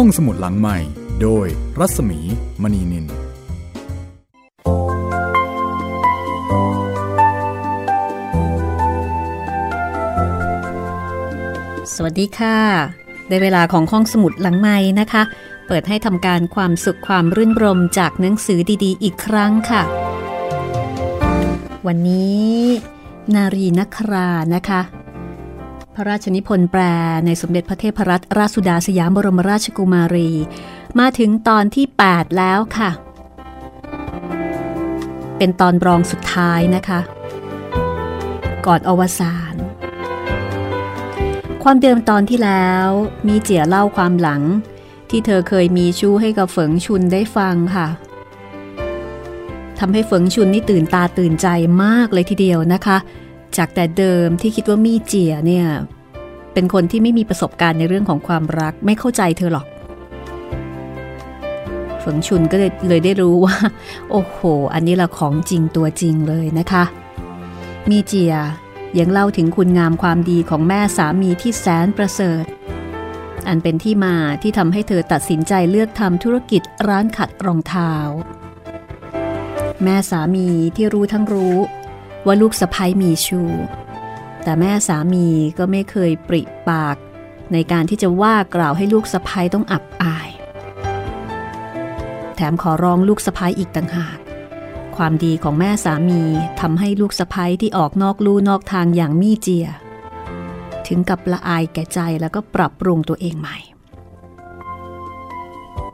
ห้องสมุดหลังใหม่ โดยรัศมีมณีนิน สวัสดีค่ะ ได้เวลาของห้องสมุดหลังใหม่นะคะ เปิดให้ทำการความสุขความรื่นรมจากหนังสือดีๆ อีกครั้งค่ะ วันนี้ นารีนัครานะคะ พระราชนิพนธ์แปลในสมเด็จพระเทพรัตนราชสุดาสยามบรมราชกุมารี มาถึงตอนที่ 8 แล้วค่ะ เป็นตอนรองสุดท้ายนะคะ ก่อนอวสานความเดิมตอนที่แล้วมีเจียเล่าความหลัง ที่เธอเคยมีชู้ให้กับเฝิงชุนได้ฟังค่ะทำให้เฝิงชุนนี่ตื่นตาตื่นใจมากเลยทีเดียวนะคะ จากแต่เดิมที่คิดว่ามีเจียเนี่ยเป็นคนที่ไม่มีประสบการณ์ในเรื่องของความรักไม่เข้าใจเธอหรอกเฝิงชุนก็เลยเลยได้รู้ว่า โอ้โห อันนี้ละของจริงตัวจริงเลยนะคะ มีเจียยังเล่าถึงคุณงามความดีของแม่สามีที่แสนประเสริฐ อันเป็นที่มาที่ทำให้เธอตัดสินใจเลือกทำธุรกิจร้านขัดรองเท้า แม่สามีที่รู้ทั้งรู้ ว่าลูกสะพ้ยมีชู้แต่แม่สามีก็ไม่เคยปริปาก ในการที่จะว่ากล่าวให้ลูกสะพ้ยต้องอับอาย แถมขอร้องลูกสะพ้ยอีกต่างหาก ความดีของแม่สามีทำให้ลูกสะพ้ยที่ออกนอกลู่นอกทางอย่างมีเจีย ถึงกับละอายแก่ใจแล้วก็ปรับปรุงตัวเองใหม่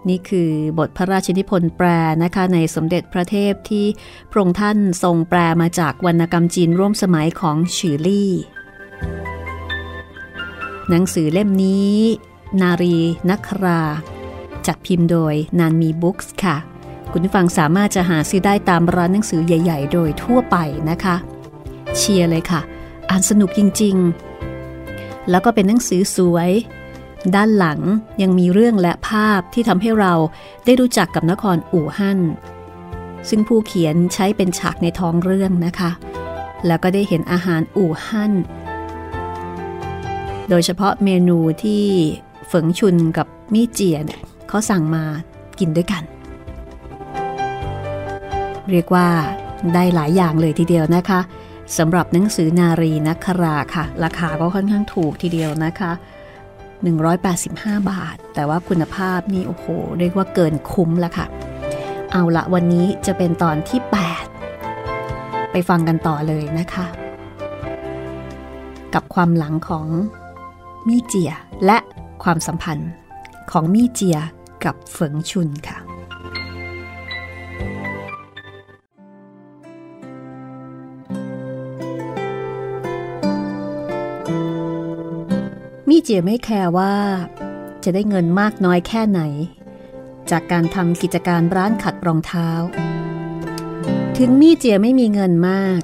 นี่คือบทพระราชนิพนธ์แปลนะคะในสมเด็จพระเทพที่พระองค์ท่านทรงแปลมาจากวรรณกรรมจีนร่วมสมัยของชือลี่ หนังสือเล่มนี้ นารีนัครา จัดพิมพ์โดยนานมีบุ๊กส์ค่ะ คุณผู้ฟังสามารถจะหาซื้อได้ตามร้านหนังสือใหญ่ ๆ โดยทั่วไปนะคะ เชียร์เลยค่ะ อ่านสนุกจริง ๆ แล้วก็เป็นหนังสือสวย ด้านหลังยังมีเรื่องและภาพที่ทำให้เราได้รู้จักกับนครอู่ฮั่น ซึ่งผู้เขียนใช้เป็นฉากในท้องเรื่องนะคะ แล้วก็ได้เห็นอาหารอู่ฮั่น โดยเฉพาะเมนูที่เฝิงชุนกับมี่เจียเนี่ยเขาสั่งมากินด้วยกัน เรียกว่าได้หลายอย่างเลยทีเดียวนะคะสำหรับหนังสือนารีนักคราค่ะ ราคาก็ค่อนข้างถูกทีเดียวนะคะ 185 บาท แต่ว่าคุณภาพนี่โอ้โห เรียกว่าเกินคุ้มแล้วค่ะ เอาละวันนี้จะเป็นตอนที่ 8 ไปฟังกันต่อเลยนะคะ กับความหลังของมี่เจียและความสัมพันธ์ของมี่เจียกับเฟิงชุนค่ะ เจียไม่แคร์ว่า จะได้เงินมากน้อยแค่ไหน จากการทำกิจการร้านขัดรองเท้า ถึงมี่เจียไม่มีเงินมาก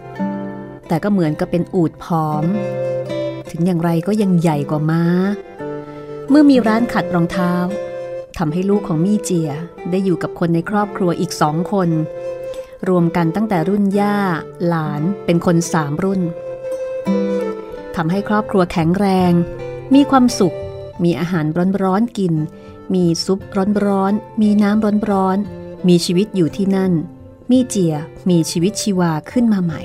แต่ก็เหมือนกับเป็นอูดผอม ถึงอย่างไรก็ยังใหญ่กว่าม้า เมื่อมีร้านขัดรองเท้าทำให้ลูกของมี่เจียได้อยู่กับคนในครอบครัวอีกสองคน รวมกันตั้งแต่รุ่นย่า หลานเป็นคนสามรุ่นทำให้ครอบครัวแข็งแรง มีความสุข มีอาหารร้อนๆกิน มีซุปร้อนๆ มีน้ำร้อนๆ มีชีวิตอยู่ที่นั่น มีเจีย มีชีวิตชีวาขึ้นมาใหม่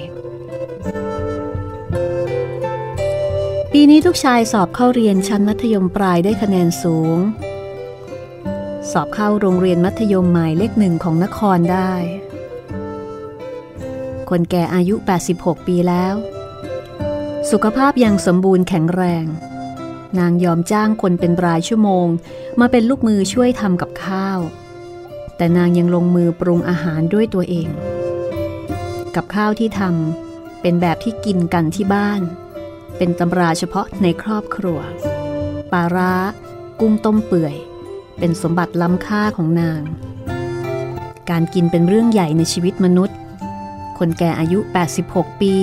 ปีนี้ทุกชายสอบเข้าเรียนชั้นมัธยมปลายได้คะแนนสูง สอบเข้าโรงเรียนมัธยมหมายเลขหนึ่งของนครได้ คนแก่อายุ 86 ปีแล้ว สุขภาพยังสมบูรณ์แข็งแรง นางยอมจ้างคนเป็นรายชั่วโมง มาเป็นลูกมือช่วยทำกับข้าว แต่นางยังลงมือปรุงอาหารด้วยตัวเอง กับข้าวที่ทำเป็นแบบที่กินกันที่บ้าน เป็นตำราเฉพาะในครอบครัวปลาร้า กุ้งต้มเปื่อย เป็นสมบัติล้ำค่าของนาง การกินเป็นเรื่องใหญ่ในชีวิตมนุษย์ คนแก่อายุ 86 ปี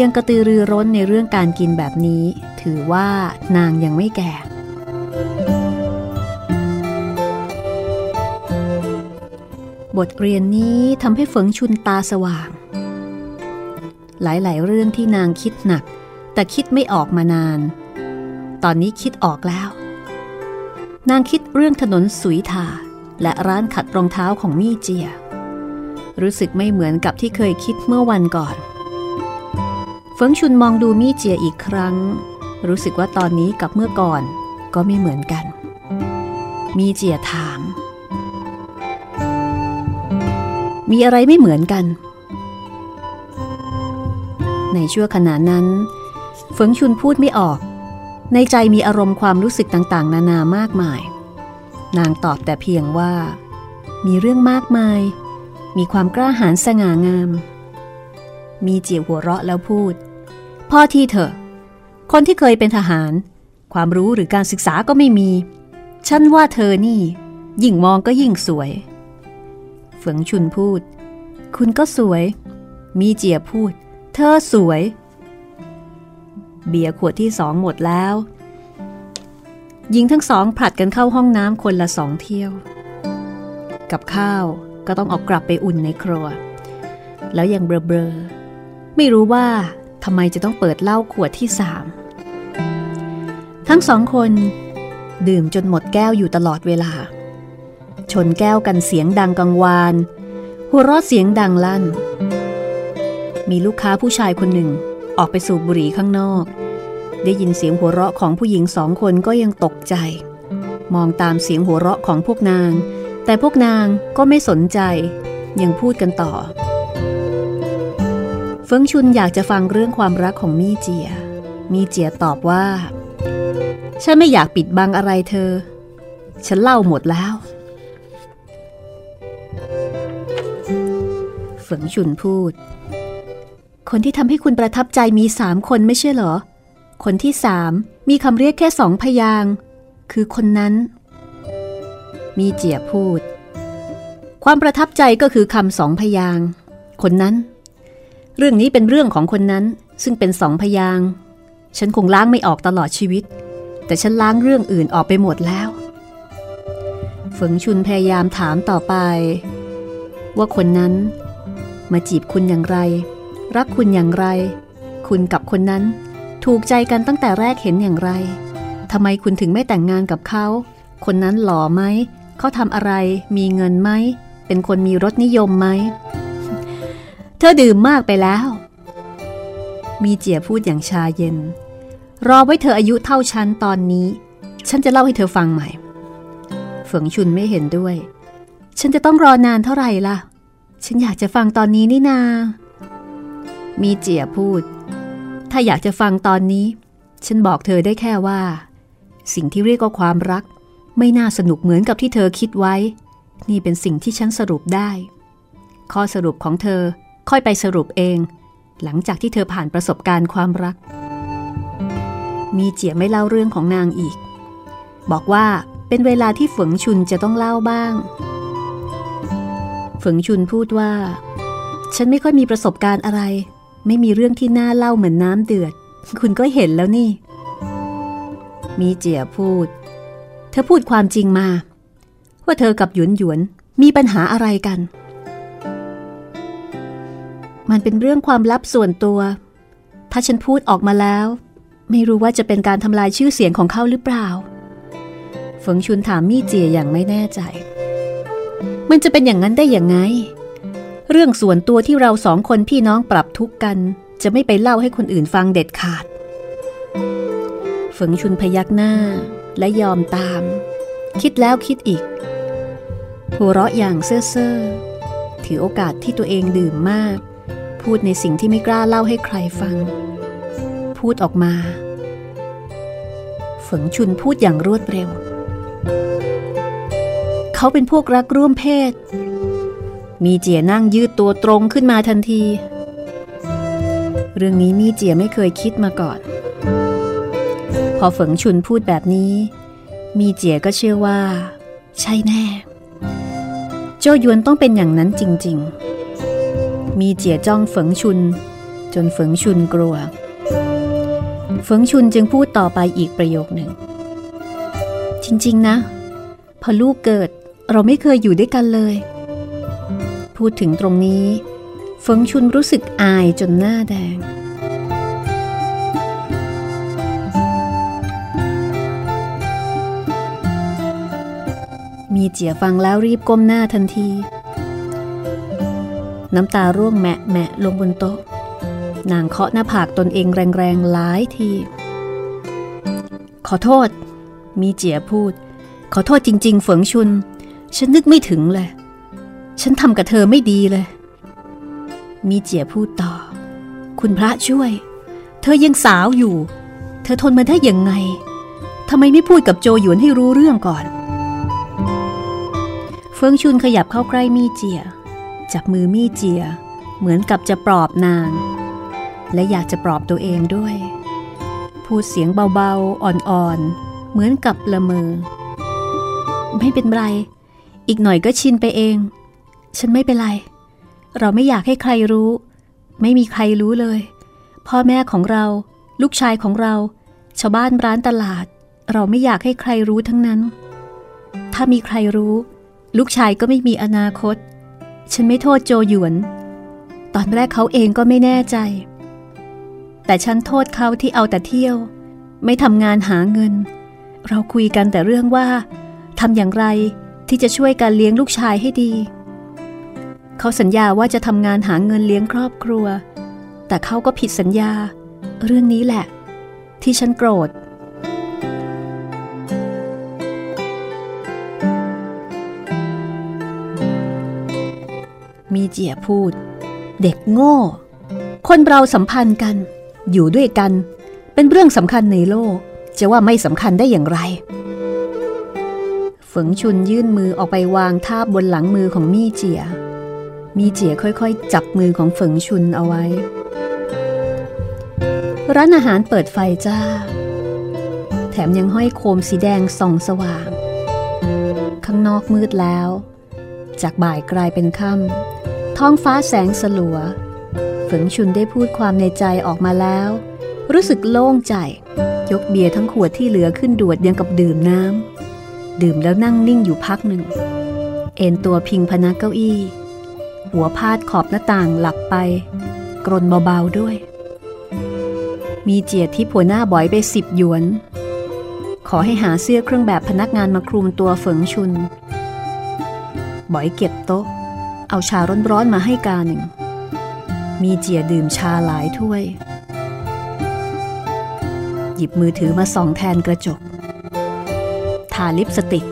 ยังกระตือรือร้นในเรื่องการกินแบบนี้ ถือว่านางยังไม่แก่ บทเรียนนี้ทำให้เฝิงชุนตาสว่าง หลายๆ เรื่องที่นางคิดหนัก แต่คิดไม่ออกมานาน ตอนนี้คิดออกแล้ว นางคิดเรื่องถนนสุยถาและร้านขัดรองเท้าของมี่เจีย รู้สึกไม่เหมือนกับที่เคยคิดเมื่อวันก่อน เฟิงชุนมองดูมี่เจียอีกครั้ง รู้สึกว่าตอนนี้กับเมื่อก่อนก็ไม่เหมือนกัน มี่เจียถาม มีอะไรไม่เหมือนกัน ในชั่วขณะนั้น เฟิงชุนพูดไม่ออก ในใจมีอารมณ์ความรู้สึกต่างๆ นานามากมาย นางตอบแต่เพียงว่า มีเรื่องมากมาย มีความกล้าหาญสง่างาม มีเจียวหัวเราะแล้วพูด พ่อที่เถอะ คนที่เคยเป็นทหาร ความรู้หรือการศึกษาก็ไม่มี ฉันว่าเธอนี่ ยิ่งมองก็ยิ่งสวย เฝิงชุนพูด คุณก็สวย มีเจียพูด เธอสวย เบียร์ขวดที่สองหมดแล้วหญิงทั้งสองผลัดกันเข้าห้องน้ำคนละสองเที่ยว กับข้าวก็ต้องออกกลับไปอุ่นในครัว แล้วยังเบลอ ไม่รู้ว่าทำไมจะต้องเปิดเหล้าขวดที่สามทั้งสองคนดื่มจนหมดแก้วอยู่ตลอดเวลา ชนแก้วกันเสียงดังกังวาน หัวเราะเสียงดังลั่น มีลูกค้าผู้ชายคนหนึ่งออกไปสูบบุหรี่ข้างนอก ได้ยินเสียงหัวเราะของผู้หญิงสองคนก็ยังตกใจ มองตามเสียงหัวเราะของพวกนาง แต่พวกนางก็ไม่สนใจ ยังพูดกันต่อ ฟิงชุนอยากจะฟังเรื่องความรักของมี่เจีย มี่เจียตอบว่า ฉันไม่อยากปิดบังอะไรเธอ ฉันเล่าหมดแล้วเฟิงชุนพูด คนที่ทำให้คุณประทับใจมีสามคนไม่ใช่เหรอ คนที่สามมีคำเรียกแค่สองพยางคือคนนั้น มีเจียพูด ความประทับใจก็คือคำสองพยางคนนั้น เรื่องนี้เป็นเรื่องของคนนั้น ซึ่งเป็นสองพยาง ฉันคงล้างไม่ออกตลอดชีวิต แต่ฉันล้างเรื่องอื่นออกไปหมดแล้วฝงชุนพยายามถามต่อไป ว่าคนนั้น มาจีบคุณอย่างไร รักคุณอย่างไร คุณกับคนนั้นถูกใจกันตั้งแต่แรกเห็นอย่างไรทำไมคุณถึงไม่แต่งงานกับเขา คนนั้นหล่อไหม เขาทำอะไร มีเงินไหม เป็นคนมีรสนิยมไหม เธอดื่มมากไปแล้ว มีเจียพูดอย่างชาเย็น รอไว้เธออายุเท่าฉันตอนนี้ ฉันจะเล่าให้เธอฟังใหม่เฝิงชุนไม่เห็นด้วย ฉันจะต้องรอนานเท่าไหร่ล่ะ ฉันอยากจะฟังตอนนี้นี่นา มีเจียพูด ถ้าอยากจะฟังตอนนี้ ฉันบอกเธอได้แค่ว่า สิ่งที่เรียกว่าความรัก ไม่น่าสนุกเหมือนกับที่เธอคิดไว้ นี่เป็นสิ่งที่ฉันสรุปได้ ข้อสรุปของเธอ ค่อยไปสรุปเอง หลังจากที่เธอผ่านประสบการณ์ความรัก มีเจียไม่เล่าเรื่องของนางอีก บอกว่าเป็นเวลาที่ฝงชุนจะต้องเล่าบ้าง ฝงชุนพูดว่า ฉันไม่ค่อยมีประสบการณ์อะไร ไม่มีเรื่องที่น่าเล่าเหมือนน้ำเดือด คุณก็เห็นแล้วนี่ มีเจียพูด เธอพูดความจริงมา ว่าเธอกับหยวนหยวนมีปัญหาอะไรกัน มันเป็นเรื่องความลับส่วนตัว ถ้าฉันพูดออกมาแล้วไม่รู้ว่าจะเป็นการทำลายชื่อเสียงของเขาหรือเปล่าฝงชุนถามมี่เจียอย่างไม่แน่ใจ มันจะเป็นอย่างนั้นได้อย่างไง เรื่องส่วนตัวที่เราสองคนพี่น้องปรับทุกข์กัน จะไม่ไปเล่าให้คนอื่นฟังเด็ดขาดฝงชุนพยักหน้าและยอมตาม คิดแล้วคิดอีก หัวเราะอย่างเซ่อเซ่อถือโอกาสที่ตัวเองดื่มมาก พูดในสิ่งที่ไม่กล้าเล่าให้ใครฟัง พูดออกมา ฝงชุนพูดอย่างรวดเร็ว เขาเป็นพวกรักร่วมเพศ มีเจียนั่งยืดตัวตรงขึ้นมาทันที เรื่องนี้มีเจียไม่เคยคิดมาก่อน พอฝงชุนพูดแบบนี้ มีเจียก็เชื่อว่า ใช่แน่โจยวนต้องเป็นอย่างนั้นจริง ๆ มีเจียจ้องฝงชุน จนฝงชุนกลัวฝงชุนจึงพูดต่อไปอีกประโยคหนึ่ง จริง ๆ นะ พอลูกเกิดเราไม่เคยอยู่ด้วยกันเลย พูดถึงตรงนี้ เฟิงชุนรู้สึกอายจนหน้าแดง มีเจียฟังแล้วรีบก้มหน้าทันที น้ำตาร่วงแมะแมะลงบนโต๊ะ นางเคาะหน้าผากตนเองแรงๆหลายที ขอโทษ มีเจียพูด ขอโทษจริง ๆ เฝิงชุน ฉันนึกไม่ถึงเลย ฉันทำกับเธอไม่ดีเลย มีเจียพูดต่อ คุณพระช่วย เธอยังสาวอยู่ เธอทนมาได้ยังไงทำไมไม่พูดกับโจหยวนให้รู้เรื่องก่อน เฟิงชุนขยับเข้าใกล้มีเจีย จับมือมีเจีย เหมือนกับจะปลอบนาง และอยากจะปลอบตัวเองด้วย พูดเสียงเบาๆ อ่อนๆ เหมือนกับละเมอ ไม่เป็นไร อีกหน่อยก็ชินไปเอง ฉันไม่เป็นไร เราไม่อยากให้ใครรู้ ไม่มีใครรู้เลย พ่อแม่ของเรา ลูกชายของเรา ชาวบ้านร้านตลาด เราไม่อยากให้ใครรู้ทั้งนั้น ถ้ามีใครรู้ ลูกชายก็ไม่มีอนาคต ฉันไม่โทษโจหยวน ตอนแรกเขาเองก็ไม่แน่ใจ แต่ฉันโทษเขาที่เอาแต่เที่ยว ไม่ทำงานหาเงิน เราคุยกันแต่เรื่องว่าทำอย่างไรที่จะช่วยการเลี้ยงลูกชายให้ดี เขาสัญญาว่าจะทำงานหาเงินเลี้ยงครอบครัว แต่เขาก็ผิดสัญญา เรื่องนี้แหละ ที่ฉันโกรธ มีเจียพูด เด็กโง่ คนเราสัมพันธ์กัน อยู่ด้วยกัน เป็นเรื่องสำคัญในโลก จะว่าไม่สำคัญได้อย่างไรฝงชุนยื่นมือออกไปวางทาบบนหลังมือของมี่เจีย มีเจียค่อยๆ จับมือของฝงชุนเอาไว้ ร้านอาหารเปิดไฟจ้า แถมยังห้อยโคมสีแดงส่องสว่าง ข้างนอกมืดแล้ว จากบ่ายกลายเป็นค่ำ ท้องฟ้าแสงสลัว ฝงชุนได้พูดความในใจออกมาแล้ว รู้สึกโล่งใจ ยกเบียร์ทั้งขวดที่เหลือขึ้นดวดยังกับดื่มน้ำดื่มแล้วนั่งนิ่งอยู่พักหนึ่ง เอนตัวพิงพนักเก้าอี้ หัวพาดขอบหน้าต่างหลับไป กรนเบาๆด้วย มีเจียดที่ผัวหน้าบ่อยไปสิบหยวน ขอให้หาเสื้อเครื่องแบบพนักงานมาคลุมตัวเฝิงชุน บ่อยเก็บโต๊ะ เอาชาร้อนๆมาให้กาหนึ่ง มีเจียดื่มชาหลายถ้วย หยิบมือถือมาส่องแทนกระจก ทาลิปสติก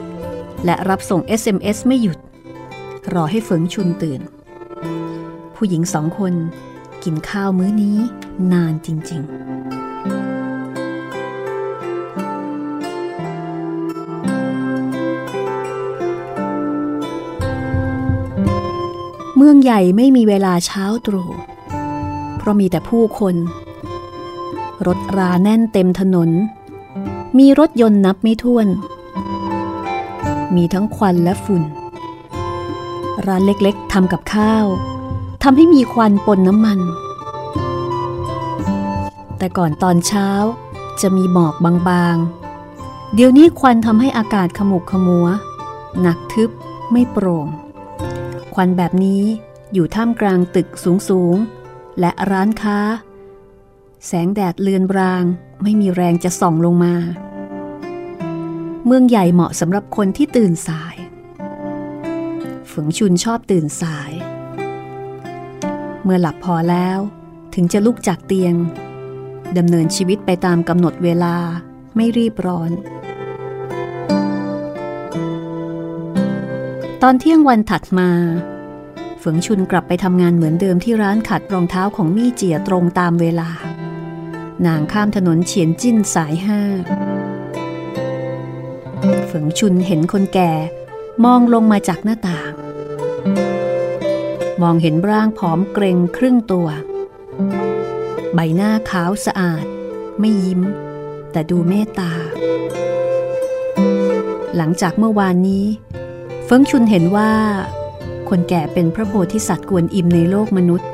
และรับส่ง SMS ไม่หยุด รอให้เฝิงชุนตื่น ผู้หญิงสองคนกินข้าวมื้อนี้นานจริง ๆ มืองใหญ่ไม่มีเวลาเช้าตรู่เพราะมีแต่ผู้คน รถราแน่นเต็มถนน มีรถยนต์นับไม่ถ้วน มีทั้งควันและฝุ่น ร้านเล็กๆทำกับข้าวทำให้มีควันปนน้ำมัน แต่ก่อนตอนเช้าจะมีหมอกบางๆ เดี๋ยวนี้ควันทำให้อากาศขมุกขมัว หนักทึบไม่โปร่ง ควันแบบนี้อยู่ท่ามกลางตึกสูงๆและร้านค้า แสงแดดเลือนรางไม่มีแรงจะส่องลงมา เมืองใหญ่เหมาะสำหรับคนที่ตื่นสาย ฝงชุนชอบตื่นสาย เมื่อหลับพอแล้วถึงจะลุกจากเตียงดำเนินชีวิตไปตามกำหนดเวลาไม่รีบร้อน ตอนเที่ยงวันถัดมาฝงชุนกลับไปทำงานเหมือนเดิมที่ร้านขัดรองเท้าของมี่เจียตรงตามเวลา นางข้ามถนนเฉียนจิ้นสายห้าฝงชุนเห็นคนแก่ มองลงมาจากหน้าต่าง มองเห็นร่างผอมเกรงครึ่งตัว ใบหน้าขาวสะอาด ไม่ยิ้ม แต่ดูเมตตา หลังจากเมื่อวานนี้ ฟิงชุนเห็นว่า คนแก่เป็นพระโพธิสัตว์กวนอิมในโลกมนุษย์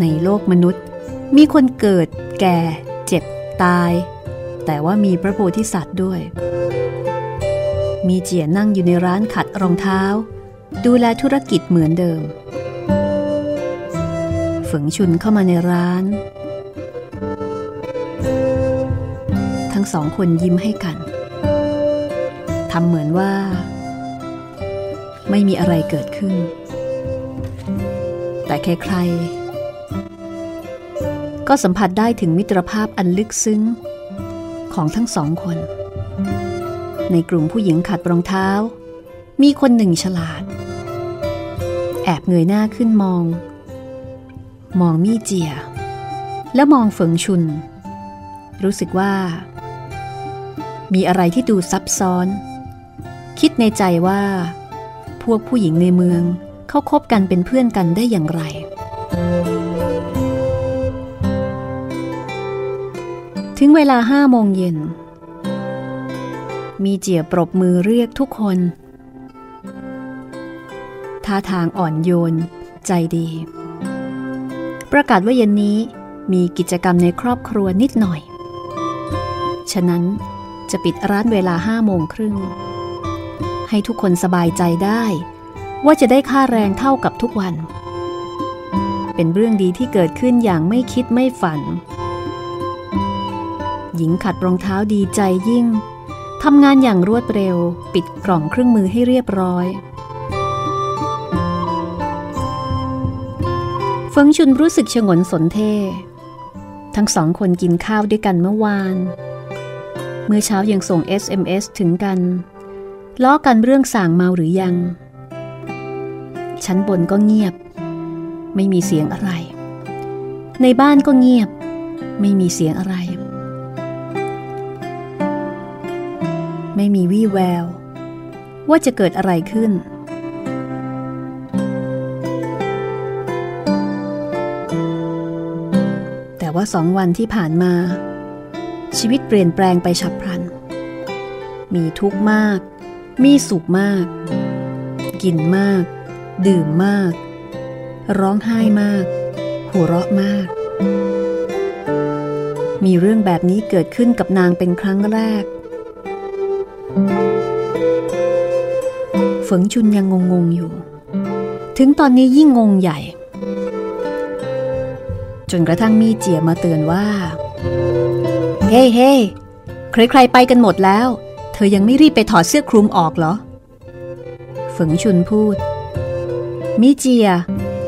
ในโลกมนุษย์ มีคนเกิด แก่ เจ็บ ตาย แต่ว่ามีพระโพธิสัตว์ด้วย มีเจียนั่งอยู่ในร้านขัดรองเท้า ดูแลธุรกิจเหมือนเดิมฝงชุนเข้ามาในร้าน ทั้งสองคนยิ้มให้กันทำเหมือนว่า ไม่มีอะไรเกิดขึ้น แต่ใครๆก็สัมผัสได้ถึงมิตรภาพอันลึกซึ้ง ของทั้งสองคน ในกลุ่มผู้หญิงขัดรองเท้า มีคนหนึ่งฉลาด แอบเงยหน้าขึ้นมอง มองมี่เจีย แล้วมองเฟิงชุน รู้สึกว่า มีอะไรที่ดูซับซ้อน คิดในใจว่า พวกผู้หญิงในเมือง เขาคบกันเป็นเพื่อนกันได้อย่างไร ถึงเวลาห้าโมงเย็น มีเจียปรบมือเรียกทุกคน ท่าทางอ่อนโยน ใจดี ประกาศว่าเย็นนี้มีกิจกรรมในครอบครัวนิดหน่อย ฉะนั้นจะปิดร้านเวลาห้าโมงครึ่ง ให้ทุกคนสบายใจได้ ว่าจะได้ค่าแรงเท่ากับทุกวัน เป็นเรื่องดีที่เกิดขึ้นอย่างไม่คิดไม่ฝัน หญิงขัดรองเท้าดีใจยิ่งทำงานอย่างรวดเร็ว ปิดกล่องเครื่องมือให้เรียบร้อยเฟิงชุนรู้สึกฉงนสนเท ทั้งสองคนกินข้าวด้วยกันเมื่อวาน เมื่อเช้ายังส่ง SMS ถึงกัน ล้อกันเรื่องสั่งเมาหรือยัง ชั้นบนก็เงียบ ไม่มีเสียงอะไร ในบ้านก็เงียบ ไม่มีเสียงอะไร ไม่มีวี่แวว ว่าจะเกิดอะไรขึ้นแต่ว่าสองวันที่ผ่านมา ชีวิตเปลี่ยนแปลงไปฉับพลัน มีทุกข์มาก มีสุขมาก กินมาก ดื่มมาก ร้องไห้มาก หัวเราะมาก มีเรื่องแบบนี้เกิดขึ้นกับนางเป็นครั้งแรกฝงชุนยังงงๆอยู่ ถึงตอนนี้ยิ่งงงใหญ่ จนกระทั่งมีเจียมาเตือนว่า เฮ้เฮ้ใครๆไปกันหมดแล้ว ธอยังไม่รีบไปถอดเสื้อคลุมออกเหรอ ฝงชุนพูด มิเจีย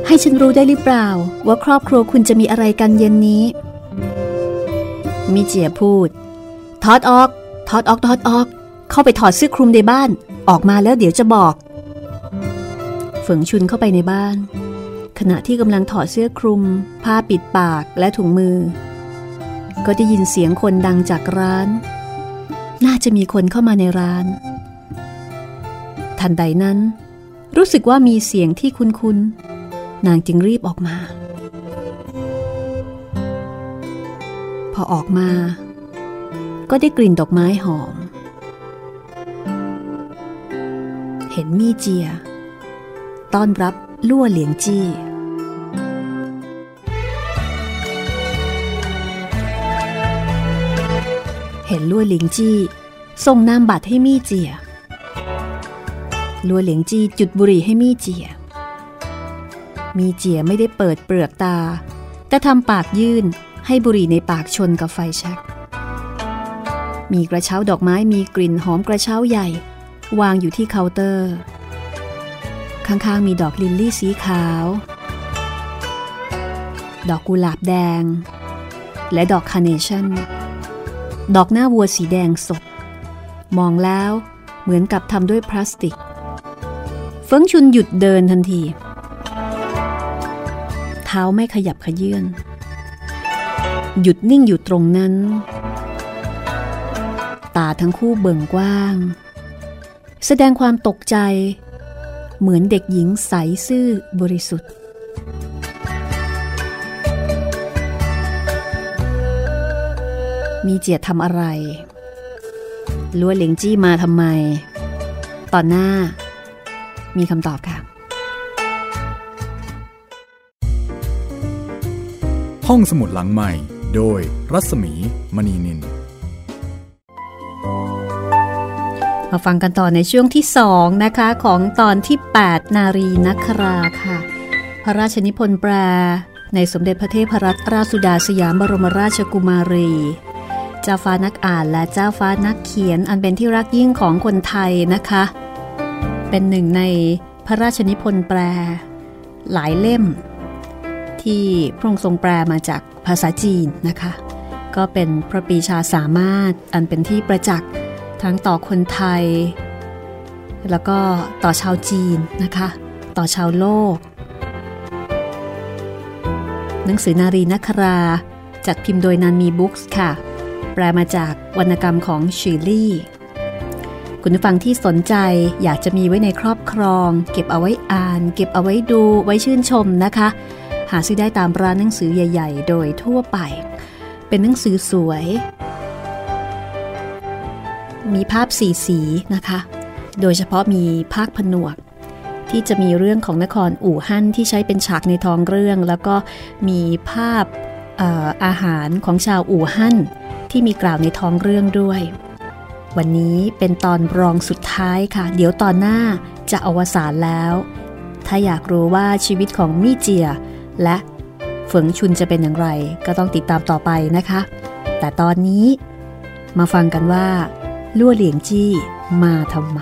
ให้ฉันรู้ได้หรือเปล่า ว่าครอบครัวคุณจะมีอะไรกันเย็นนี้ มิเจียพูด ถอดออก ถอดออก ถอดออก เข้าไปถอดเสื้อคลุมในบ้าน ออกมาแล้วเดี๋ยวจะบอก ฝงชุนเข้าไปในบ้าน ขณะที่กำลังถอดเสื้อคลุม ผ้าปิดปากและถุงมือ ก็ได้ยินเสียงคนดังจากร้าน น่าจะมีคนเข้ามาในร้าน ทันใดนั้น รู้สึกว่ามีเสียงที่คุ้นๆ นางจึงรีบออกมา พอออกมา ก็ได้กลิ่นดอกไม้หอม เห็นมีเจีย ต้อนรับลั่วเหลียงจี้ ห็นลั่วเหลียงจี้ส่งนามบัตรให้มี่เจียลัวเหลียงจี้จุดบุหรี่ให้มี่เจีย มีเจียไม่ได้เปิดเปลือกตา แต่ทำปากยื่นให้บุหรี่ในปากชนกับไฟแช็ก มีกระเช้าดอกไม้มีกลิ่นหอมกระเช้าใหญ่ วางอยู่ที่เคาน์เตอร์ ข้างๆมีดอกลิลลี่สีขาว ดอกกุหลาบแดง และดอกคาร์เนชั่น ดอกหน้าวัวสีแดงสด มองแล้วเหมือนกับทำด้วยพลาสติก เฟิงชุนหยุดเดินทันที เท้าไม่ขยับขยื่นหยุดนิ่งอยู่ตรงนั้น ตาทั้งคู่เบิ่งกว้าง แสดงความตกใจ เหมือนเด็กหญิงใสซื่อบริสุทธิ์ มีเจียทำอะไรลัวเหลงจี้มาทำไม ตอนหน้า มีคำตอบค่ะ ห้องสมุดหลังใหม่ โดยรัศมีมณีนิน มาฟังกันต่อในช่วงที่2นะคะ ของตอนที่ 8 นารีนัคราค่ะ พระราชนิพนธ์แปลในสมเด็จพระเทพรัตนราชสุดาสยามบรมราชกุมารี เจ้าฟ้านักอ่านและเจ้าฟ้านักเขียนอันเป็นที่รักยิ่งของคนไทยนะคะ เป็นหนึ่งในพระราชนิพนธ์แปล หลายเล่ม ที่พระองค์ทรงแปลมาจากภาษาจีนนะคะ ก็เป็นพระปีชาสามารถอันเป็นที่ประจักษ์ทั้งต่อคนไทย แล้วก็ต่อชาวจีนนะคะ ต่อชาวโลก หนังสือนารีนัคราจัดพิมพ์โดยนันมีบุ๊กส์ค่ะ แปลมาจากวรรณกรรมของชิลี่ คุณผู้ฟังที่สนใจอยากจะมีไว้ในครอบครอง เก็บเอาไว้อ่าน เก็บเอาไว้ดูไว้ชื่นชมนะคะ หาซื้อได้ตามร้านหนังสือใหญ่ ๆ โดยทั่วไป เป็นหนังสือสวย มีภาพสีสีนะคะ โดยเฉพาะมีภาคผนวกที่จะมีเรื่องของนครอู่ฮั่นที่ใช้เป็นฉากในท้องเรื่อง แล้วก็มีภาพอาอาหารของชาวอู่ฮั่น ที่มีกล่าวในท้องเรื่องด้วย วันนี้เป็นตอนรองสุดท้ายค่ะ เดี๋ยวตอนหน้าจะอวสานแล้ว ถ้าอยากรู้ว่าชีวิตของมี่เจีย และเฝิงชุนจะเป็นอย่างไร ก็ต้องติดตามต่อไปนะคะ แต่ตอนนี้มาฟังกันว่าลั่วเหลียงจี้มาทำไม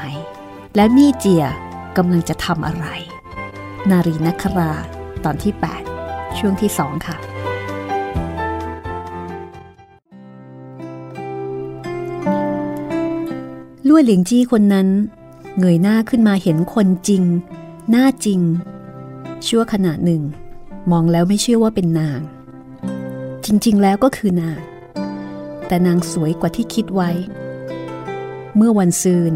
และมี่เจียกำลังจะทำอะไร นารีนัคราตอนที่ 8 ช่วงที่ 2 ค่ะ ลั่วเหลียงจี้คนนั้น เงยหน้าขึ้นมาเห็นคนจริง หน้าจริง ชั่วขณะหนึ่ง มองแล้วไม่เชื่อว่าเป็นนาง จริงๆแล้วก็คือนาง แต่นางสวยกว่าที่คิดไว้ เมื่อวันซืน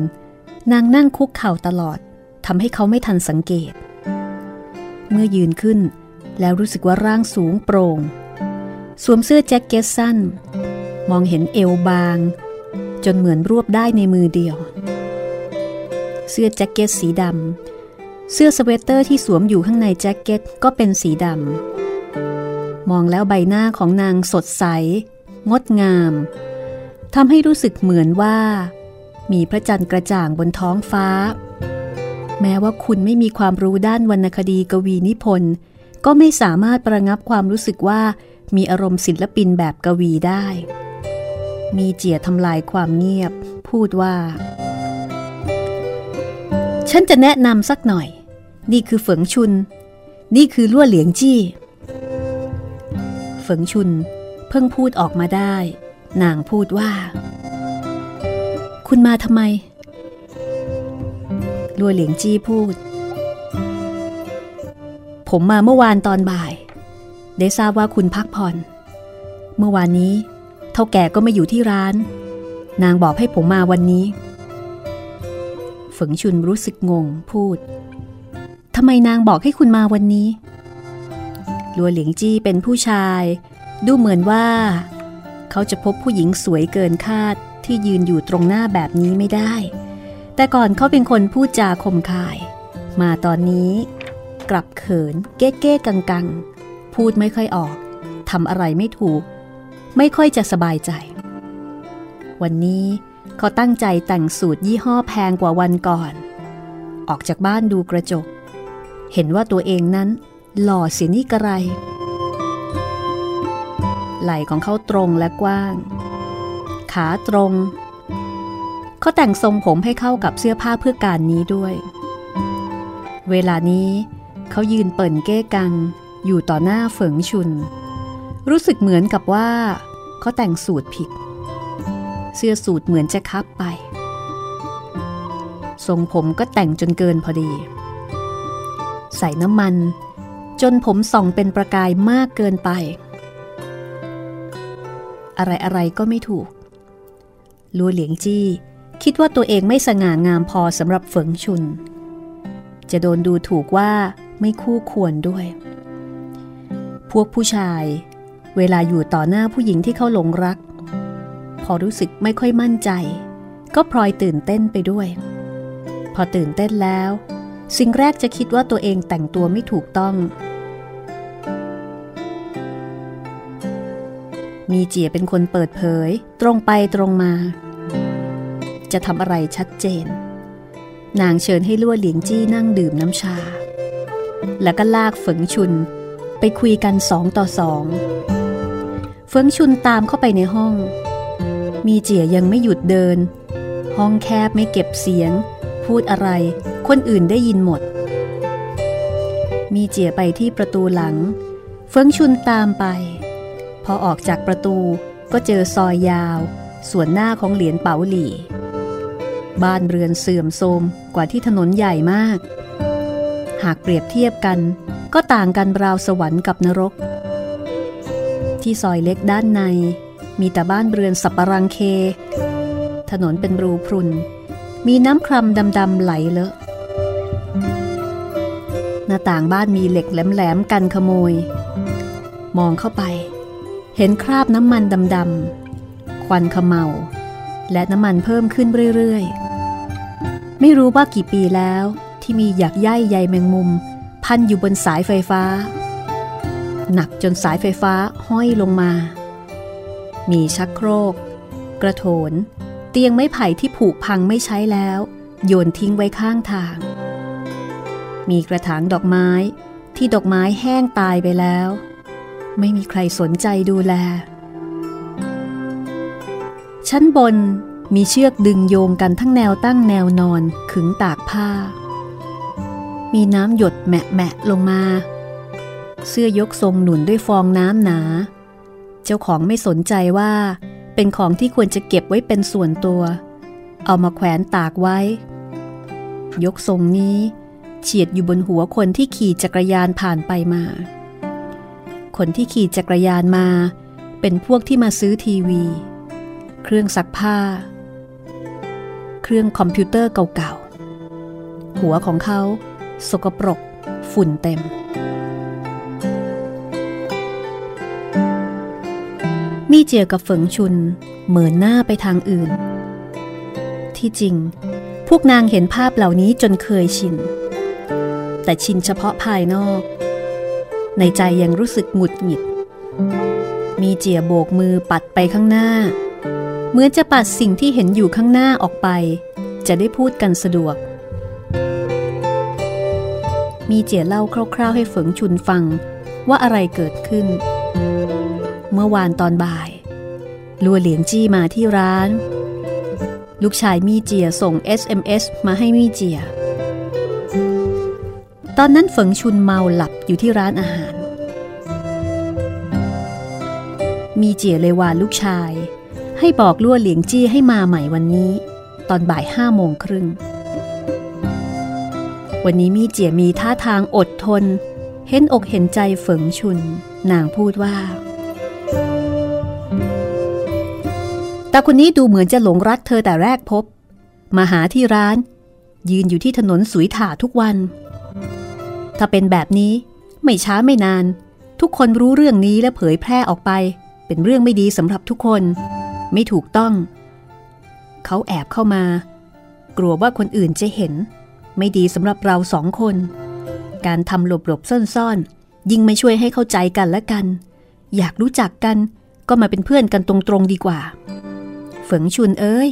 นางนั่งคุกเข่าตลอดทำให้เขาไม่ทันสังเกต เมื่อยืนขึ้นแล้วรู้สึกว่าร่างสูงโปร่ง สวมเสื้อแจ็คเก็ตสั้น มองเห็นเอวบาง จนเหมือนรวบได้ในมือเดียว เสื้อแจ็คเก็ตสีดำเสื้อสเวตเตอร์ที่สวมอยู่ข้างในแจ็คเก็ตก็เป็นสีดำมองแล้วใบหน้าของนางสดใส งดงามทำให้รู้สึกเหมือนว่า มีพระจันทร์กระจ่างบนท้องฟ้า แม้ว่าคุณไม่มีความรู้ด้านวรรณคดีกวีนิพนธ์ก็ไม่สามารถประงับความรู้สึกว่ามีอารมณ์ศิลปินแบบกวีได้ มีเจียทำลายความเงียบ พูดว่า ฉันจะแนะนำสักหน่อย นี่คือเฝิงชุน นี่คือลั่วเหลียงจี้ เฝิงชุน เพิ่งพูดออกมาได้ นางพูดว่า คุณมาทำไมลัวเหลียงจี้พูด ผมมาเมื่อวานตอนบ่าย ได้ทราบว่าคุณพักผ่อน เมื่อวานนี้ เท่าแก่ก็ไม่อยู่ที่ร้าน นางบอกให้ผมมาวันนี้ ฝงชุนรู้สึกงงพูดทำไมนางบอกให้คุณมาวันนี้ ลัวเหลียงจี้เป็นผู้ชาย ดูเหมือนว่า เขาจะพบผู้หญิงสวยเกินคาดที่ยืนอยู่ตรงหน้าแบบนี้ไม่ได้ แต่ก่อนเขาเป็นคนพูดจาคมคาย มาตอนนี้ กลับเขิน เก้เก้กังกังพูดไม่ค่อยออกทำอะไรไม่ถูก ไม่ค่อยจะสบายใจ วันนี้เขาตั้งใจแต่งสูตรยี่ห้อแพงกว่าวันก่อน ออกจากบ้านดูกระจก เห็นว่าตัวเองนั้น หล่อเสียนี่กระไร ไหล่ของเขาตรงและกว้าง ขาตรง เขาแต่งทรงผมให้เข้ากับเสื้อผ้าเพื่อการนี้ด้วย เวลานี้เขายืนเปิ่นเก้กังอยู่ต่อหน้าเฝิงชุน รู้สึกเหมือนกับว่าเขาแต่งสูตรผิด เสื้อสูตรเหมือนจะคับไป ทรงผมก็แต่งจนเกินพอดี ใส่น้ำมัน จนผมส่องเป็นประกายมากเกินไป อะไรอะไรก็ไม่ถูก ลัวเหลียงจี้คิดว่าตัวเองไม่สง่างามพอสำหรับเฝิงชุน จะโดนดูถูกว่าไม่คู่ควรด้วย พวกผู้ชาย เวลาอยู่ต่อหน้าผู้หญิงที่เขาหลงรัก พอรู้สึกไม่ค่อยมั่นใจ ก็พลอยตื่นเต้นไปด้วย พอตื่นเต้นแล้ว สิ่งแรกจะคิดว่าตัวเองแต่งตัวไม่ถูกต้อง มีเจียเป็นคนเปิดเผย ตรงไปตรงมา จะทำอะไรชัดเจน นางเชิญให้ลั่วเหลียงจี้นั่งดื่มน้ำชา แล้วก็ลากฝิงชุนไปคุยกันสองต่อสอง ฟิงชุนตามเข้าไปในห้อง มีเจียยังไม่หยุดเดิน ห้องแคบไม่เก็บเสียง พูดอะไร คนอื่นได้ยินหมด มีเจียไปที่ประตูหลัง เฟิงชุนตามไป พอออกจากประตูก็เจอซอยยาว ส่วนหน้าของเหรียญเป๋าหลี่ บ้านเรือนเสื่อมโทรมกว่าที่ถนนใหญ่มาก หากเปรียบเทียบกัน ก็ต่างกันราวสวรรค์กับนรก ที่ซอยเล็กด้านใน มีแต่บ้านเรือนสับปรังเค ถนนเป็นรูพรุน มีน้ำครำดำๆไหลเลอะ หน้าต่างบ้านมีเหล็กแหลมๆกันขโมย มองเข้าไป เห็นคราบน้ำมันดำๆควันขมเมา และน้ำมันเพิ่มขึ้นเรื่อยๆ ไม่รู้ว่ากี่ปีแล้วที่มีหยักใยใยแมงมุม พันอยู่บนสายไฟฟ้า หนักจนสายไฟฟ้าห้อยลงมา มีชักโครก กระโถน เตียงไม้ไผ่ที่ผุพังไม่ใช้แล้ว โยนทิ้งไว้ข้างทาง มีกระถางดอกไม้ที่ดอกไม้แห้งตายไปแล้ว ไม่มีใครสนใจดูแล ชั้นบนมีเชือกดึงโยงกันทั้งแนวตั้งแนวนอนขึงตากผ้า มีน้ำหยดแมะๆลงมา เสื้อยกทรงหนุนด้วยฟองน้ำหนา เจ้าของไม่สนใจว่า เป็นของที่ควรจะเก็บไว้เป็นส่วนตัว เอามาแขวนตากไว้ ยกทรงนี้เฉียดอยู่บนหัวคนที่ขี่จักรยานผ่านไปมา คนที่ขี่จักรยานมา เป็นพวกที่มาซื้อทีวี เครื่องซักผ้า เครื่องคอมพิวเตอร์เก่าๆ หัวของเขา สกปรก ฝุ่นเต็ม มีเจียกับเฝิงชุน เหมือนหน้าไปทางอื่น ที่จริง พวกนางเห็นภาพเหล่านี้จนเคยชิน แต่ชินเฉพาะภายนอก ในใจยังรู้สึกหงุดหงิด มีเจียโบกมือปัดไปข้างหน้า เหมือนจะปัดสิ่งที่เห็นอยู่ข้างหน้าออกไป จะได้พูดกันสะดวก มีเจียเล่าคร่าวๆให้เฝิงชุนฟังว่าอะไรเกิดขึ้น เมื่อวานตอนบ่ายลัวเหลียงจี้มาที่ร้าน ลูกชายมีเจียส่ง SMS มาให้มีเจีย ตอนนั้นเฝิงชุนเมาหลับอยู่ที่ร้านอาหาร มีเจียเลยวานลูกชาย ให้บอกลัวเหลียงจี้ให้มาใหม่วันนี้ ตอนบ่ายห้าโมงครึ่ง วันนี้มีเจียมีท่าทางอดทน เห็นอกเห็นใจเฝิงชุน นางพูดว่า แต่คนนี้ดูเหมือนจะหลงรักเธอแต่แรกพบ มาหาที่ร้าน ยืนอยู่ที่ถนนสุยถาทุกวัน ถ้าเป็นแบบนี้ไม่ช้าไม่นาน ทุกคนรู้เรื่องนี้และเผยแพร่ออกไป เป็นเรื่องไม่ดีสำหรับทุกคน ไม่ถูกต้อง เขาแอบเข้ามา กลัวว่าคนอื่นจะเห็น ไม่ดีสำหรับเราสองคน การทำหลบหลบซ่อนๆ ยิ่งไม่ช่วยให้เข้าใจกันและกัน อยากรู้จักกันก็มาเป็นเพื่อนกันตรงๆดีกว่า เฝิงชุนเอ้ย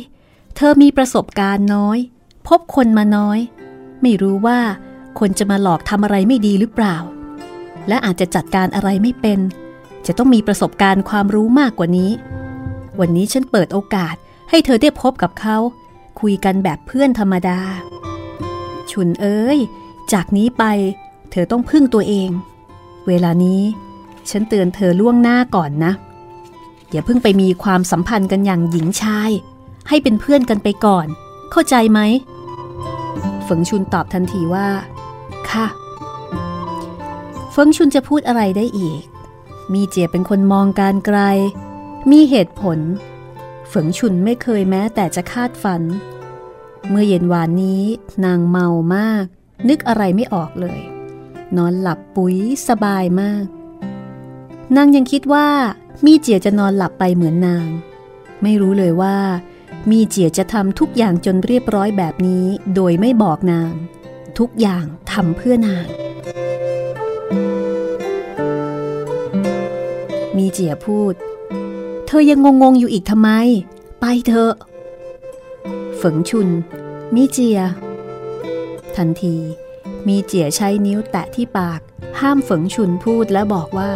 เธอมีประสบการณ์น้อย พบคนมาน้อย ไม่รู้ว่าคนจะมาหลอกทำอะไรไม่ดีหรือเปล่า และอาจจะจัดการอะไรไม่เป็น จะต้องมีประสบการณ์ความรู้มากกว่านี้ วันนี้ฉันเปิดโอกาสให้เธอได้พบกับเขา คุยกันแบบเพื่อนธรรมดา ชุนเอ้ย จากนี้ไป เธอต้องพึ่งตัวเอง เวลานี้ ฉันเตือนเธอล่วงหน้าก่อนนะ อย่าเพิ่งไปมีความสัมพันธ์กันอย่างหญิงชาย ให้เป็นเพื่อนกันไปก่อน เข้าใจไหมฝงชุนตอบทันทีว่า ค่ะ เฟิงชุนจะพูดอะไรได้อีก มีเจียเป็นคนมองการไกล มีเหตุผล เฟิงชุนไม่เคยแม้แต่จะคาดฝัน เมื่อเย็นวานนี้นางเมามาก นึกอะไรไม่ออกเลย นอนหลับปุ๋ยสบายมาก นางยังคิดว่า มีเจียจะนอนหลับไปเหมือนนาง ไม่รู้เลยว่า มีเจียจะทำทุกอย่างจนเรียบร้อยแบบนี้โดยไม่บอกนาง ทุกอย่างทำเพื่อนาง มีเจียพูด เธอยังงงๆอยู่อีกทำไม ไปเถอะฝงชุน มีเจีย ทันที มีเจียใช้นิ้วแตะที่ปาก ห้ามฝงชุนพูดและบอกว่า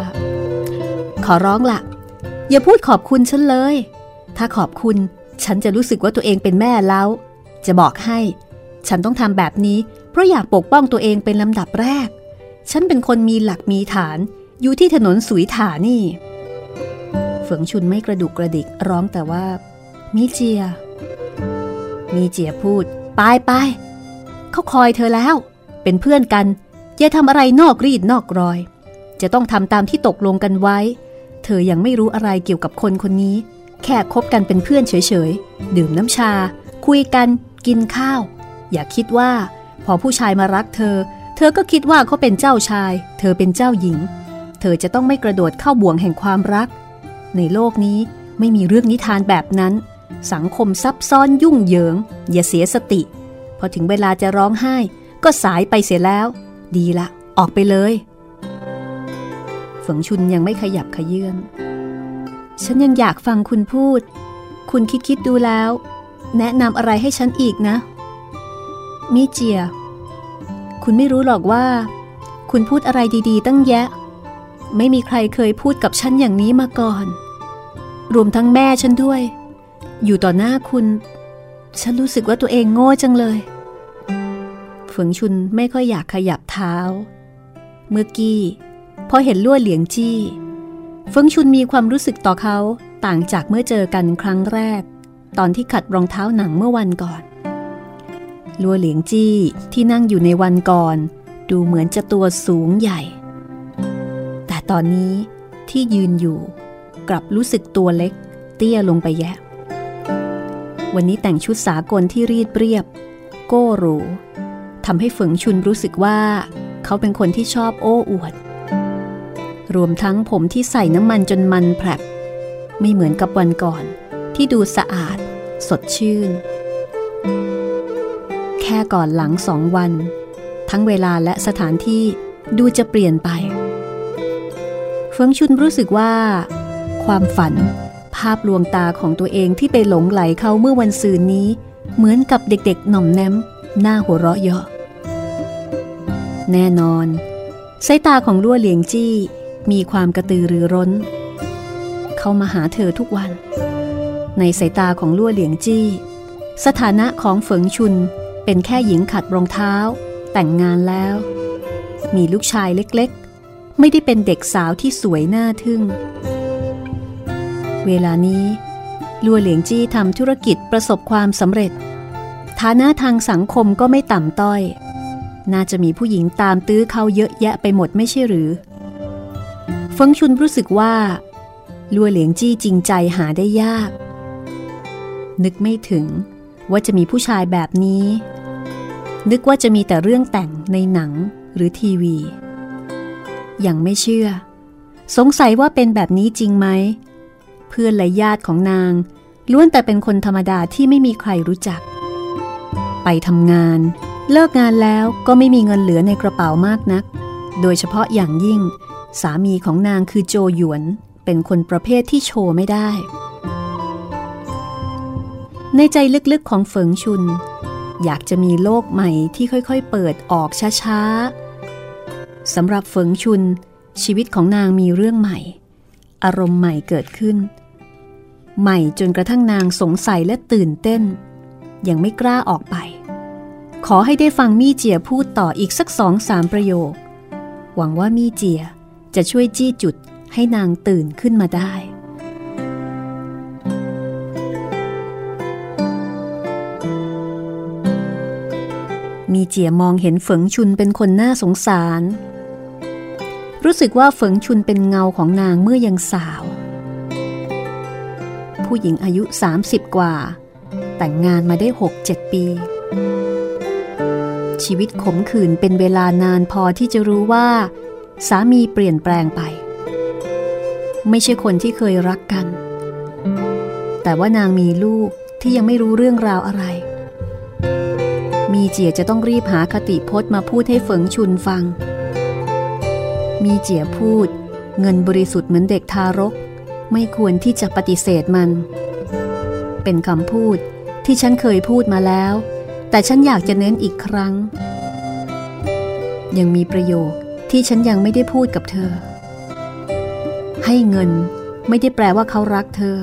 ขอร้องละ่ะ อย่าพูดขอบคุณฉันเลย ถ้าขอบคุณฉันจะรู้สึกว่าตัวเองเป็นแม่แล้ว จะบอกให้ ฉันต้องทำแบบนี้เพราะอยากปกป้องตัวเองเป็นลำดับแรก ฉันเป็นคนมีหลักมีฐาน อยู่ที่ถนนสุยถานี่เฝิงชุนไม่กระดุกกระดิกร้องแต่ว่า มีเจีย มีเจียพูด ไปไปเขาคอยเธอแล้ว เป็นเพื่อนกัน อย่าทำอะไรนอกรีดนอกรอย จะต้องทำตามที่ตกลงกันไว้ เธอยังไม่รู้อะไรเกี่ยวกับคนคนนี้ แค่คบกันเป็นเพื่อนเฉยๆ ดื่มน้ำชา คุยกัน กินข้าว อย่าคิดว่า พอผู้ชายมารักเธอ เธอก็คิดว่าเขาเป็นเจ้าชาย เธอเป็นเจ้าหญิง เธอจะต้องไม่กระโดดเข้าบ่วงแห่งความรัก ในโลกนี้ไม่มีเรื่องนิทานแบบนั้น สังคมซับซ้อนยุ่งเหยิง อย่าเสียสติ พอถึงเวลาจะร้องไห้ ก็สายไปเสียแล้ว ดีละ ออกไปเลย ฝงชุนยังไม่ขยับขยื่น ฉันยังอยากฟังคุณพูด คุณคิดคิดดูแล้ว แนะนำอะไรให้ฉันอีกนะ มิเจีย คุณไม่รู้หรอกว่า คุณพูดอะไรดี ๆ ตั้งแยะ ไม่มีใครเคยพูดกับฉันอย่างนี้มาก่อน รวมทั้งแม่ฉันด้วย อยู่ต่อหน้าคุณ ฉันรู้สึกว่าตัวเองโง่จังเลยฝงชุนไม่ค่อยอยากขยับเท้า เมื่อกี้ พอเห็นล่วเหลียงจี้เฟิงชุนมีความรู้สึกต่อเขาต่างจากเมื่อเจอกันครั้งแรก ตอนที่ขัดรองเท้าหนังเมื่อวันก่อน ลัวเหลียงจี้ที่นั่งอยู่ในวันก่อน ดูเหมือนจะตัวสูงใหญ่ แต่ตอนนี้ที่ยืนอยู่ กลับรู้สึกตัวเล็ก เตี้ยลงไปแยะ วันนี้แต่งชุดสากลที่รีดเรียบ โก้หรูทำให้ฝงชุนรู้สึกว่า เขาเป็นคนที่ชอบโอ้อวด รวมทั้งผมที่ใส่น้ำมันจนมันแผลบไม่เหมือนกับวันก่อนที่ดูสะอาด สดชื่น แค่ก่อนหลังสองวัน ทั้งเวลาและสถานที่ดูจะเปลี่ยนไปเฟิงชุนรู้สึกว่า ความฝันภาพลวงตาของตัวเองที่ไปหลงไหลเขาเมื่อวันซืนนี้ เหมือนกับเด็กๆ หน่อมแนมหน้าหัวเราะเยาะแน่นอนสายตาของลั่วเหลียงจี้ มีความกระตือรือร้น เข้ามาหาเธอทุกวัน ในสายตาของลั่วเหลียงจี้ สถานะของเฟิงชุนเป็นแค่หญิงขัดรองเท้า แต่งงานแล้ว มีลูกชายเล็กๆ ไม่ได้เป็นเด็กสาวที่สวยน่าทึ่ง เวลานี้ลัวเหลียงจี้ทำธุรกิจประสบความสำเร็จ ฐานะทางสังคมก็ไม่ต่ำต้อย น่าจะมีผู้หญิงตามตื้อเขาเยอะแยะไปหมดไม่ใช่หรือ ฟงชุนรู้สึกว่า ลัวเหลียงจี้จริงใจหาได้ยาก นึกไม่ถึงว่าจะมีผู้ชายแบบนี้ นึกว่าจะมีแต่เรื่องแต่งในหนังหรือทีวี ยังไม่เชื่อ สงสัยว่าเป็นแบบนี้จริงไหม เพื่อนและญาติของนาง ล้วนแต่เป็นคนธรรมดาที่ไม่มีใครรู้จัก ไปทำงาน เลิกงานแล้วก็ไม่มีเงินเหลือในกระเป๋ามากนัก โดยเฉพาะอย่างยิ่ง สามีของนางคือโจหยวน เป็นคนประเภทที่โชว์ไม่ได้ ในใจลึกๆของเฟิงชุน อยากจะมีโลกใหม่ที่ค่อยๆ เปิดออกช้าๆสำหรับเฟิงชุน ชีวิตของนางมีเรื่องใหม่ อารมณ์ใหม่เกิดขึ้น ใหม่จนกระทั่งนางสงสัยและตื่นเต้น ยังไม่กล้าออกไป ขอให้ได้ฟังมี่เจียพูดต่ออีกสักสองสามประโยค หวังว่ามี่เจีย จะช่วยจี้จุดให้นางตื่นขึ้นมาได้ มีเจียมองเห็นเฝิงชุนเป็นคนน่าสงสาร รู้สึกว่าเฝิงชุนเป็นเงาของนางเมื่อยังสาว ผู้หญิงอายุ 30 กว่า แต่งงานมาได้ 6-7 ปีชีวิตขมขื่นเป็นเวลานานพอที่จะรู้ว่า สามีเปลี่ยนแปลงไป ไม่ใช่คนที่เคยรักกัน แต่ว่านางมีลูกที่ยังไม่รู้เรื่องราวอะไร มีเจียจะต้องรีบหาคติพจน์มาพูดให้เฝิงชุนฟัง มีเจียพูด เงินบริสุทธิ์เหมือนเด็กทารก ไม่ควรที่จะปฏิเสธมัน เป็นคำพูดที่ฉันเคยพูดมาแล้ว แต่ฉันอยากจะเน้นอีกครั้ง ยังมีประโยค ที่ฉันยังไม่ได้พูดกับเธอ ให้เงินไม่ได้แปลว่าเขารักเธอ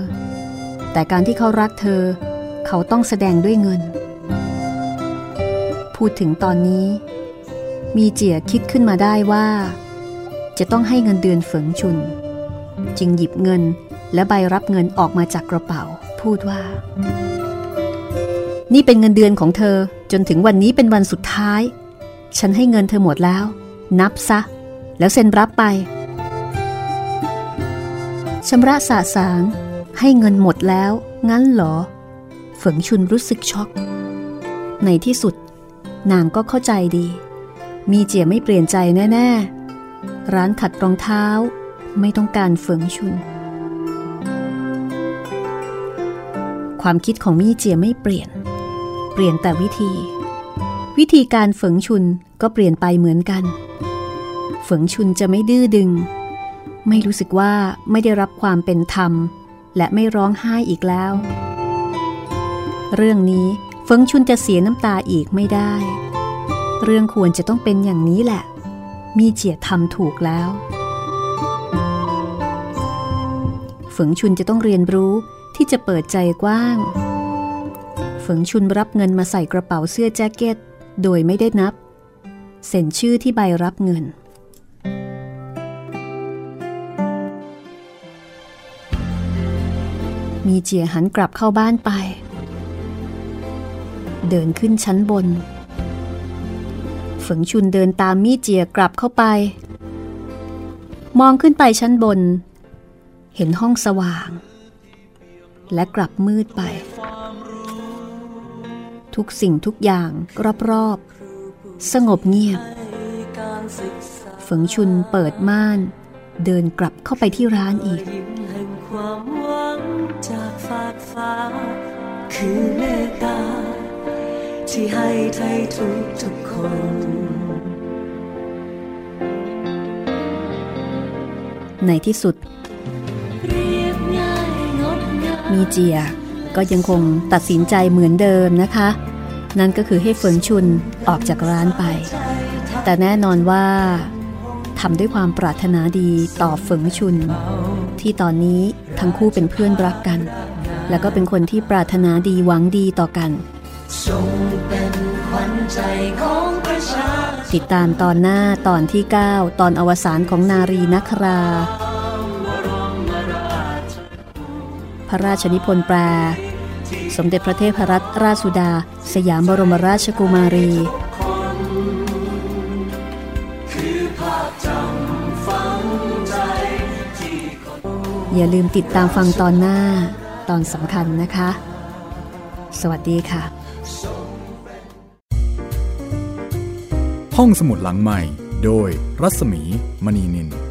แต่การที่เขารักเธอ เขาต้องแสดงด้วยเงิน พูดถึงตอนนี้ มีเจียคิดขึ้นมาได้ว่า จะต้องให้เงินเดือนเฝิงชุน จึงหยิบเงินและใบรับเงินออกมาจากกระเป๋า พูดว่า นี่เป็นเงินเดือนของเธอจนถึงวันนี้เป็นวันสุดท้าย ฉันให้เงินเธอหมดแล้ว นับซะ แล้วเซ็นรับไปชำระสะสางให้เงินหมดแล้ว งั้นเหรอ เฝิงชุนรู้สึกช็อก ในที่สุด นางก็เข้าใจดี มีเจียไม่เปลี่ยนใจแน่ ๆ ร้านขัดรองเท้า ไม่ต้องการเฝิงชุน ความคิดของมี่เจียไม่เปลี่ยน เปลี่ยนแต่วิธี วิธีการฝิงชุนก็เปลี่ยนไปเหมือนกันฝิงชุนจะไม่ดื้อดึง ไม่รู้สึกว่าไม่ได้รับความเป็นธรรม และไม่ร้องไห้อีกแล้ว เรื่องนี้เฟิงชุนจะเสียน้ำตาอีกไม่ได้ เรื่องควรจะต้องเป็นอย่างนี้แหละ มีเจียทำถูกแล้วเฟิงชุนจะต้องเรียนรู้ที่จะเปิดใจกว้างเฟิงชุนรับเงินมาใส่กระเป๋าเสื้อแจ็คเก็ต โดยไม่ได้นับ เซ็นชื่อที่ใบรับเงิน มีเจียหันกลับเข้าบ้านไป เดินขึ้นชั้นบน ฝงชุนเดินตามมีเจียกลับเข้าไป มองขึ้นไปชั้นบน เห็นห้องสว่าง และกลับมืดไป ทุกสิ่งทุกอย่างรอบๆ สงบเงียบ ฝงชุนเปิดม่าน เดินกลับเข้าไปที่ร้านอีก คือเมตตา ที่ให้ไทยทุกทุกคนในที่สุด มีเจียก็ยังคงตัดสินใจเหมือนเดิมนะคะ นั่นก็คือให้เฟิงชุนออกจากร้านไป แต่แน่นอนว่าทำด้วยความปรารถนาดีต่อเฟิงชุน ที่ตอนนี้ทั้งคู่เป็นเพื่อนรักกัน แล้วก็เป็นคนที่ปรารถนาดีหวังดีต่อกัน ติดตามตอนหน้าตอนที่ 9 ตอนอวสานของนารีนัครา พระราชนิพนธ์แปล สมเด็จพระเทพรัตนราชสุดา สยามบรมราชกุมารี อย่าลืมติดตามฟังตอนหน้า ตอนสำคัญนะคะ สวัสดีค่ะ ห้องสมุดหลังใหม่ โดยรัศมีมณีนิน